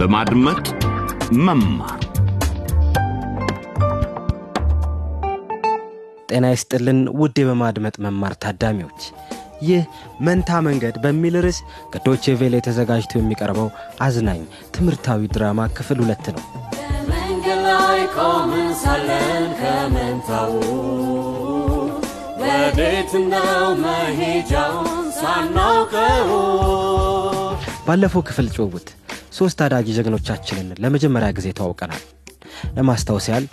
በማድመጥ መማር። ጤና ይስጥልን ውድ በማድመጥ መማር ታዳሚዎች ይህ መንታ መንገድ በሚል ርዕስ ከዶቼ ቬለ ተዘጋጅቶ የሚቀርበው አዝናኝ ትምህርታዊ ድራማ ክፍል ሁለት ነው። መንገድ ላይ ቆምን ሳለን ከመንታው ወዴት ነው መሄጃውን ሳናውቀው? ባለፈው ክፍል ጭውውት ሶስት አዳጊ ጀግኖቻችንን ለመጀመሪያ ጊዜ ተዋውቀናል። ለማስታወስ ያህል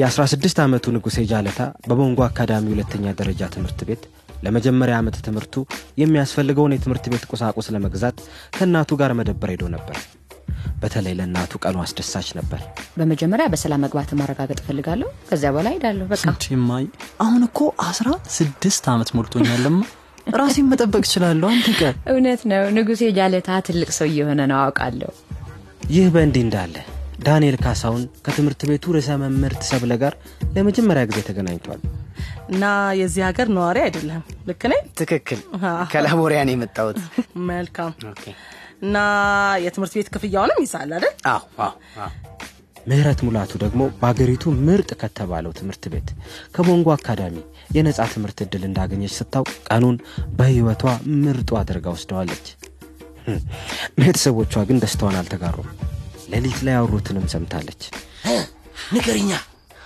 የ16 ዓመቱ ንጉሴ ጃለታ በቦንጎ አካዳሚ ሁለተኛ ደረጃ ትምህርት ቤት ለመጀመሪያ ዓመት ትምህርቱ የሚያስፈልገውን የትምህርት ቤት ቁሳቁስ ለመግዛት ከእናቱ ጋር መደበር ሄዶ ነበር። በተለይ ለእናቱ ቀኑ አስደሳች ነበር። በመጀመሪያ በሰላም መግባት ማረጋገጥ እፈልጋለሁ። ከዚያ በኋላ ሄዳለሁ በቃ አሁን እኮ አስራ ስድስት ዓመት ሞልቶኛለማ ራሴን መጠበቅ እችላለሁ። አንድ ቀን እውነት ነው። ንጉሴ ጃለታ ትልቅ ሰው እየሆነ ነው አውቃለሁ። ይህ በእንዲህ እንዳለ ዳንኤል ካሳውን ከትምህርት ቤቱ ርዕሰ መምህርት ሰብለ ጋር ለመጀመሪያ ጊዜ ተገናኝቷል። እና የዚህ ሀገር ነዋሪ አይደለም። ልክ ነኝ? ትክክል። ከላቦሪያ ነው የመጣሁት። መልካም። እና የትምህርት ቤት ክፍያውንም ይሳል አይደል? አዎ አዎ አዎ። ምህረት ሙላቱ ደግሞ በአገሪቱ ምርጥ ከተባለው ትምህርት ቤት ከቦንጎ አካዳሚ የነጻ ትምህርት ዕድል እንዳገኘች ስታውቅ ቀኑን በሕይወቷ ምርጡ አድርጋ ወስደዋለች። ቤተሰቦቿ ግን ደስታዋን አልተጋሩም። ሌሊት ላይ ያወሩትንም ሰምታለች። ንገርኛ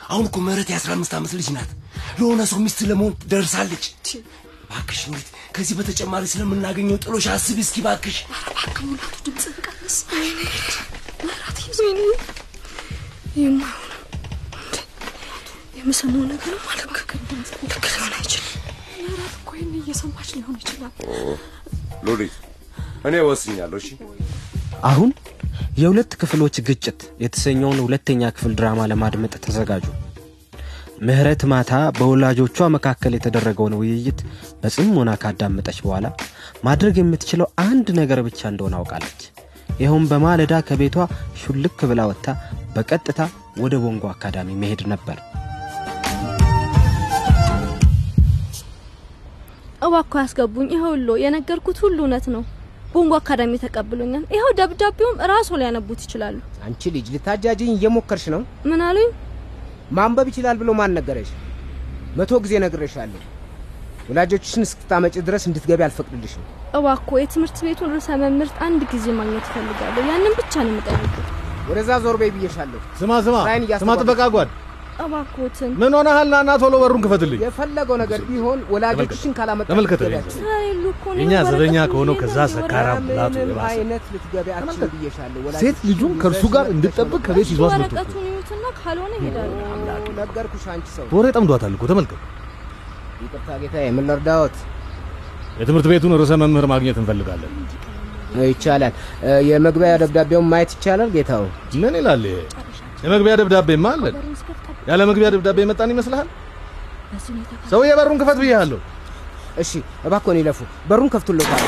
አሁን እኮ ምህረት የአስራ አምስት ዓመት ልጅ ናት። ለሆነ ሰው ሚስት ለመሆን ደርሳለች። ባክሽ ኑሪት ከዚህ በተጨማሪ ስለምናገኘው ጥሎሽ አስቢ እስኪ ባክሽ ሙላቱ ድምፅ ቀንስ የማይሆነ የምሰማው ነገር ልክ ሊሆን አይችልም። መራት እኮ ይህን እየሰማች ሊሆን ይችላል። ሉሊት እኔ ወስኛለሁ። እሺ። አሁን የሁለት ክፍሎች ግጭት የተሰኘውን ሁለተኛ ክፍል ድራማ ለማድመጥ ተዘጋጁ። ምህረት ማታ በወላጆቿ መካከል የተደረገውን ውይይት በጽሞና ካዳመጠች በኋላ ማድረግ የምትችለው አንድ ነገር ብቻ እንደሆነ አውቃለች። ይኸውም በማለዳ ከቤቷ ሹልክ ብላ ወጥታ በቀጥታ ወደ ቦንጎ አካዳሚ መሄድ ነበር እባኮ ያስገቡኝ። ይኸውሎ የነገርኩት ሁሉ እውነት ነው። ቦንጎ አካዳሚ ተቀብሎኛል። ይኸው ደብዳቤውም ራሱ ሊያነቡት ይችላሉ። አንቺ ልጅ ልታጃጅኝ እየሞከርሽ ነው? ምን አሉኝ? ማንበብ ይችላል ብሎ ማን ነገረሽ? መቶ ጊዜ ነግሬሻለሁ። ወላጆችሽን እስክታመጭ ድረስ እንድትገቢ አልፈቅድልሽም። እባኮ የትምህርት ቤቱን ርዕሰ መምህርት አንድ ጊዜ ማግኘት እፈልጋለሁ። ያንን ብቻ ነው የምጠይቁት ወደዛ ዞር በይ ብዬሻለሁ። ስማ ስማ ስማ ጥበቃ ጓድ እባኮትን ምን ሆነሃል? ና ቶሎ በሩን ክፈትልኝ። የፈለገው ነገር ቢሆን ወላጆችሽን ካላመጣ ተመልከተኝ። ወረቀቱን ዘበኛ ከሆነው ነው ከዛ ሰካራም የባሰ አይነት ልትገቢ አትችልም ብዬሻለሁ ሴት ልጁን ከእርሱ ጋር እንድጠብቅ ከቤት ይዟት መጥቶ ወረቀቱን ይዩትና ካልሆነ ይሄዳሉ ነገርኩሽ አንቺ ሰው። ወሬ ጠምዷታል እኮ። ተመልከት። ይቅርታ ጌታ የምን ልርዳዎት የትምህርት ቤቱን ርዕሰ መምህር ማግኘት እንፈልጋለን። ይቻላል። የመግቢያ ደብዳቤውን ማየት ይቻላል ጌታው? ምን ይላል ይሄ? የመግቢያ ደብዳቤማ አለን ያለ መግቢያ ደብዳቤ የመጣን ይመስልሃል? ሰውዬ በሩን ክፈት ብያለሁ። እሺ እባክዎን ይለፉ በሩን ከፍቱልዎታል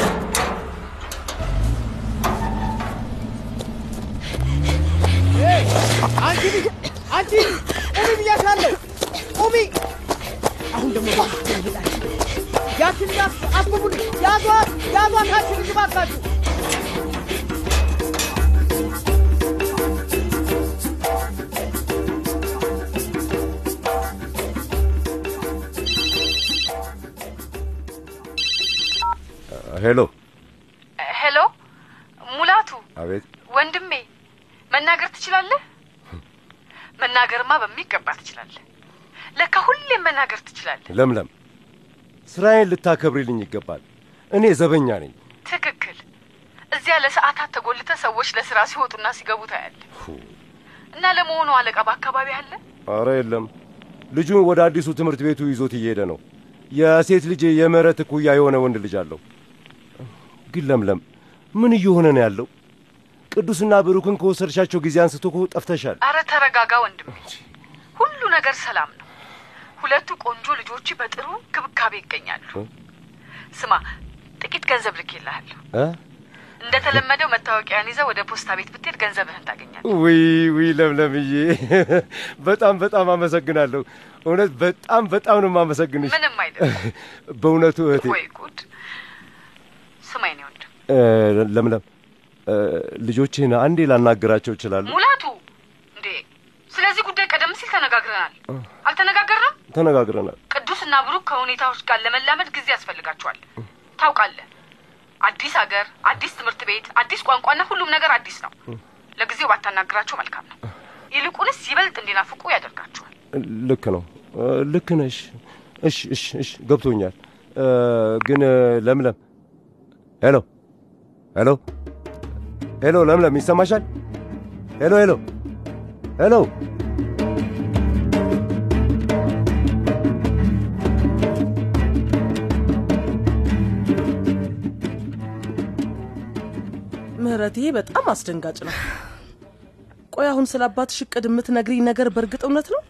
አንቺ አንቺ ቁሚ ብያሻለሁ ቁሚ! አሁን ደግሞ ያችን ልጅ አስ- አስገቡልኝ። ያዟት ያዟት አንቺ ልጅ እባካችሁ Hello? Hello? ሙላቱ? አቤት። ወንድሜ መናገር ትችላለህ? መናገርማ በሚገባ ትችላለህ። ለካ ሁሌም መናገር ትችላለህ። ለምለም ስራዬን ልታከብሪልኝ ይገባል። እኔ ዘበኛ ነኝ። ትክክል። እዚያ ለሰዓታት ተጎልተ ሰዎች ለስራ ሲወጡና ሲገቡ ታያለ እና ለመሆኑ አለቃ በአካባቢ አለ? አረ የለም። ልጁን ወደ አዲሱ ትምህርት ቤቱ ይዞት እየሄደ ነው። የሴት ልጅ የምህረት እኩያ የሆነ ወንድ ልጅ አለው ግን ለምለም ምን እየሆነ ነው ያለው ቅዱስና ብሩክን ከወሰድሻቸው ጊዜ አንስቶ እኮ ጠፍተሻል አረ ተረጋጋ ወንድሜ ሁሉ ነገር ሰላም ነው ሁለቱ ቆንጆ ልጆች በጥሩ ክብካቤ ይገኛሉ ስማ ጥቂት ገንዘብ ልኬልሃለሁ? እንደተለመደው መታወቂያን ይዘህ ወደ ፖስታ ቤት ብትሄድ ገንዘብህን ታገኛለህ። ውይ ውይ ለምለምዬ በጣም በጣም አመሰግናለሁ። እውነት በጣም በጣም ነው የማመሰግንሽ። ምንም አይደለም። በእውነቱ እህቴ ወይ ጉድ! ስማኝ ነው ወንድም፣ ለምለም ልጆችህን አንዴ ላናግራቸው እችላለሁ? ሙላቱ እንዴ፣ ስለዚህ ጉዳይ ቀደም ሲል ተነጋግረናል። አልተነጋገርንም? ተነጋግረናል። ቅዱስና ብሩክ ከሁኔታዎች ጋር ለመላመድ ጊዜ ያስፈልጋቸዋል። ታውቃለህ፣ አዲስ ሀገር፣ አዲስ ትምህርት ቤት፣ አዲስ ቋንቋና ሁሉም ነገር አዲስ ነው። ለጊዜው ባታናግራቸው መልካም ነው። ይልቁንስ ይበልጥ እንዲናፍቁ ያደርጋቸዋል። ልክ ነው። ልክ ነሽ። እሽ እሽ እሽ ገብቶኛል። ግን ለምለም hello hello hello ለምለም ይሰማሻል? Hello hello hello ምህረት፣ ይሄ በጣም አስደንጋጭ ነው። ቆይ አሁን ስለ አባትሽ እቅድ የምትነግሪኝ ነገር በእርግጥ እውነት ነው?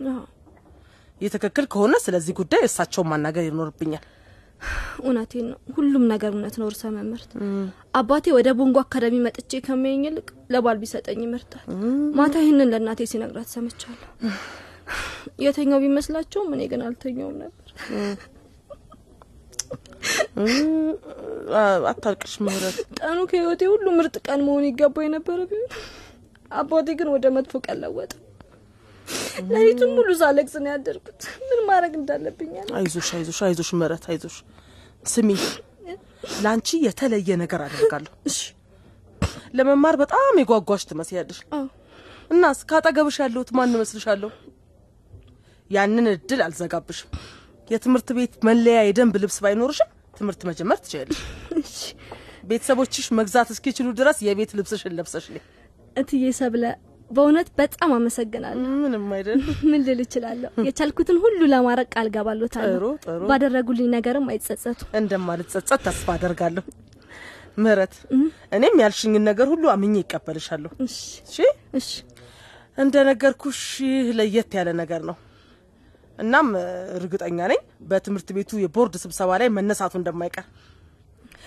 ይህ ትክክል ከሆነ ስለዚህ ጉዳይ እሳቸውን ማናገር ይኖርብኛል። እውነቴን ነው። ሁሉም ነገር እውነት ነው። እርሰ መምህርት አባቴ ወደ ቦንጎ አካዳሚ መጥቼ ከሚያኝ ይልቅ ለባል ቢሰጠኝ ይመርጣል። ማታ ይህንን ለእናቴ ሲነግራት ሰምቻለሁ። የተኛው ቢመስላቸውም እኔ ግን አልተኛውም ነበር። አታልቅሽ ምህረት። ቀኑ ከህይወቴ ሁሉ ምርጥ ቀን መሆን ይገባው የነበረ ቢሆን አባቴ ግን ወደ መጥፎ ቀን ለወጠ። ሌሊቱን ሙሉ ሳለቅስ ነው ያደርኩት። ምን ማድረግ እንዳለብኝ አይዞሽ አይዞሽ አይዞሽ ምህረት አይዞሽ። ስሚ ለአንቺ የተለየ ነገር አደርጋለሁ። ለመማር በጣም የጓጓሽ ትመስያለሽ። እናስ ካጠገብሽ ያለሁት ማን እመስልሻለሁ? ያንን እድል አልዘጋብሽም። የትምህርት ቤት መለያ የደንብ ልብስ ባይኖርሽም ትምህርት መጀመር ትችያለሽ። ቤተሰቦችሽ መግዛት እስኪችሉ ድረስ የቤት ልብስሽን ለብሰሽ እትዬ ሰብለ በእውነት በጣም አመሰግናለሁ። ምንም አይደል። ምን ልል እችላለሁ? የቻልኩትን ሁሉ ለማድረግ ቃል ገባሎታለሁ። ጥሩ ጥሩ። ባደረጉልኝ ነገርም አይጸጸቱ። እንደማልጸጸት ተስፋ አደርጋለሁ። ምህረት፣ እኔም ያልሽኝን ነገር ሁሉ አምኜ ይቀበልሻለሁ። እሺ እሺ። እንደነገርኩሽ ይህ ለየት ያለ ነገር ነው። እናም እርግጠኛ ነኝ በትምህርት ቤቱ የቦርድ ስብሰባ ላይ መነሳቱ እንደማይቀር።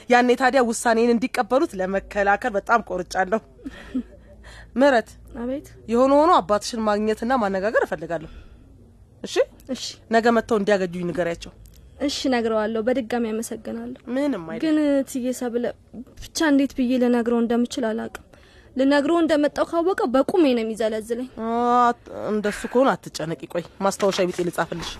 ያኔ ታዲያ ውሳኔን እንዲቀበሉት ለመከላከል በጣም ቆርጫለሁ። ምህረት፣ አቤት። የሆነ ሆኖ አባትሽን ማግኘትና ማነጋገር እፈልጋለሁ። እሺ እሺ። ነገ መጥተው እንዲያገኙኝ ንገሪያቸው። እሺ፣ ነግረዋለሁ። በድጋሚ አመሰግናለሁ። ምንም አይደል። ግን ትዬ ሰብለ ብቻ እንዴት ብዬ ልነግረው እንደምችል አላውቅም። ልነግረው እንደመጣው ካወቀ በቁሜ ነው የሚዘለዝለኝ። እንደሱ ከሆነ አትጨነቂ። ቆይ ማስታወሻ ቢጤ ልጻፍልሽ።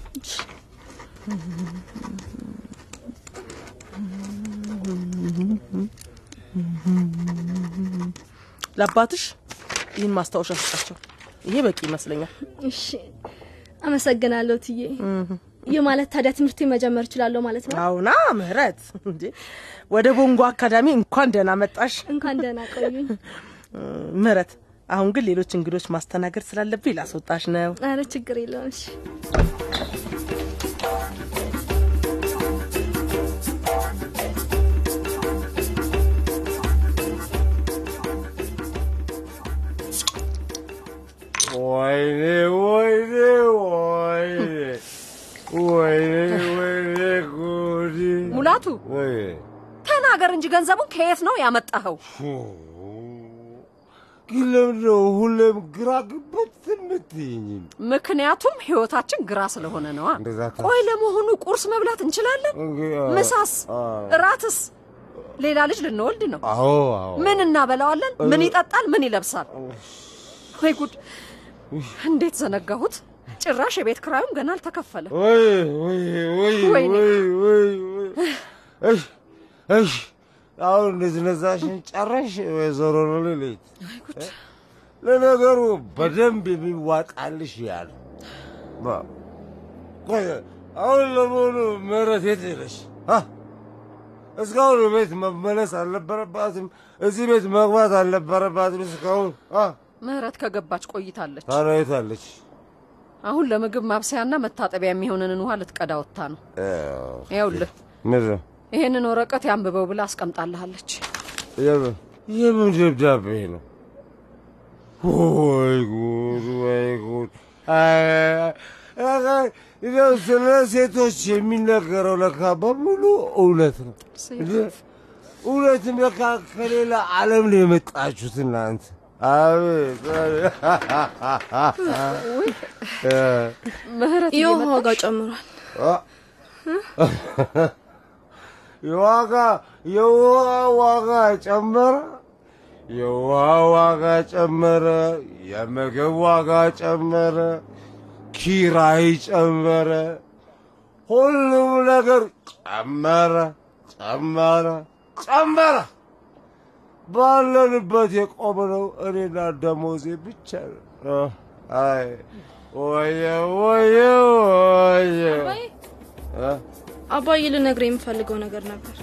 ለአባትሽ ይህን ማስታወሻ ስጣቸው። ይሄ በቂ ይመስለኛል። እሺ፣ አመሰግናለሁ ትዬ። ይህ ማለት ታዲያ ትምህርቴ መጀመር እችላለሁ ማለት ነው? አሁና ምህረት፣ እንዴ ወደ ቦንጎ አካዳሚ እንኳን ደህና መጣሽ። እንኳን ደህና ቆዩኝ። ምህረት፣ አሁን ግን ሌሎች እንግዶች ማስተናገድ ስላለብኝ ላስወጣሽ ነው። አረ ችግር የለውም። እሺ ወይ ተናገር እንጂ ገንዘቡን ከየት ነው ያመጣኸው? ግን ለምንድነው ሁሌም ግራ ግብት የምትይኝ? ምክንያቱም ህይወታችን ግራ ስለሆነ ነዋ። ቆይ ለመሆኑ ቁርስ መብላት እንችላለን? ምሳስ? እራትስ? ሌላ ልጅ ልንወልድ ነው። ምን እናበላዋለን? ምን ይጠጣል? ምን ይለብሳል? ወይ ጉድ! እንዴት ዘነጋሁት? ጭራሽ የቤት ክራዩም ገና አልተከፈለ። አሁን እንደዚህ ነዛሽን ጨረሽ ወይዘሮ ሌሊት ለነገሩ በደንብ የሚዋጣልሽ ያለ። አሁን ለመሆኑ ምህረት የት ሄደሽ? እስካሁን ቤት መመለስ አልነበረባትም? እዚህ ቤት መግባት አልነበረባትም እስካሁን? አ? ምህረት ከገባች ቆይታለች። አለች አሁን ለምግብ ማብሰያና መታጠቢያ የሚሆነንን ውሃ ልትቀዳ ወጥታ ነው። ይኸውልህ ይሄንን ወረቀት ያንብበው ብላ አስቀምጣልሃለች። የምን ደብዳቤ ነው? ወይ ጉድ ወይ ጉድ! ስለ ሴቶች የሚነገረው ለካ በሙሉ እውነት ነው። እውነትም ለካ ከሌላ ዓለም ነው የመጣችሁት እናንተ። የውሃ ዋጋ ጨምሯል። የዋጋ የውሃ ዋጋ ጨመረ። የውሃ ዋጋ ጨመረ፣ የምግብ ዋጋ ጨመረ፣ ኪራይ ጨመረ፣ ሁሉም ነገር ጨመረ ጨመረ ጨመረ። ባለንበት የቆምነው እኔና ደሞዜ ብቻ ነው። አይ ወየ ወየ ወየ? አባዬ ልነግርህ የምፈልገው ነገር ነበር።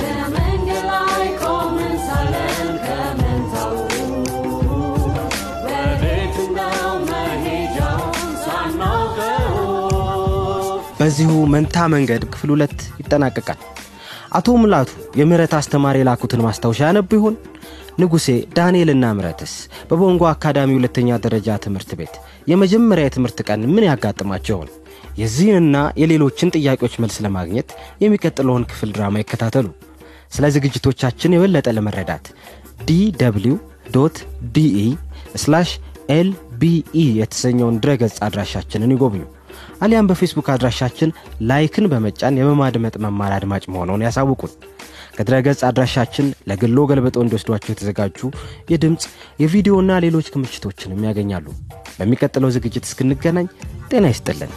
በመንገድ ላይ ቆመን ሳለን ከመንታው ወዴት ነው መሄጃውን ሳናውቀው በዚሁ መንታ መንገድ ክፍል ሁለት ይጠናቀቃል። አቶ ሙላቱ የምህረት አስተማሪ የላኩትን ማስታወሻ ያነቡ ይሆን? ንጉሴ ዳንኤልና ምህረትስ በቦንጎ አካዳሚ ሁለተኛ ደረጃ ትምህርት ቤት የመጀመሪያ የትምህርት ቀን ምን ያጋጥማቸው ይሆን? የዚህንና የሌሎችን ጥያቄዎች መልስ ለማግኘት የሚቀጥለውን ክፍል ድራማ ይከታተሉ። ስለ ዝግጅቶቻችን የበለጠ ለመረዳት DW DE LBE የተሰኘውን ድረገጽ አድራሻችንን ይጎብኙ። አሊያም በፌስቡክ አድራሻችን ላይክን በመጫን የመማድመጥ መማር አድማጭ መሆኑን ያሳውቁን። ከድረገጽ አድራሻችን ለግሎ ገልብጠው እንዲወስዷቸው የተዘጋጁ የድምፅ የቪዲዮና ሌሎች ክምችቶችንም ያገኛሉ። በሚቀጥለው ዝግጅት እስክንገናኝ ጤና ይስጥልን።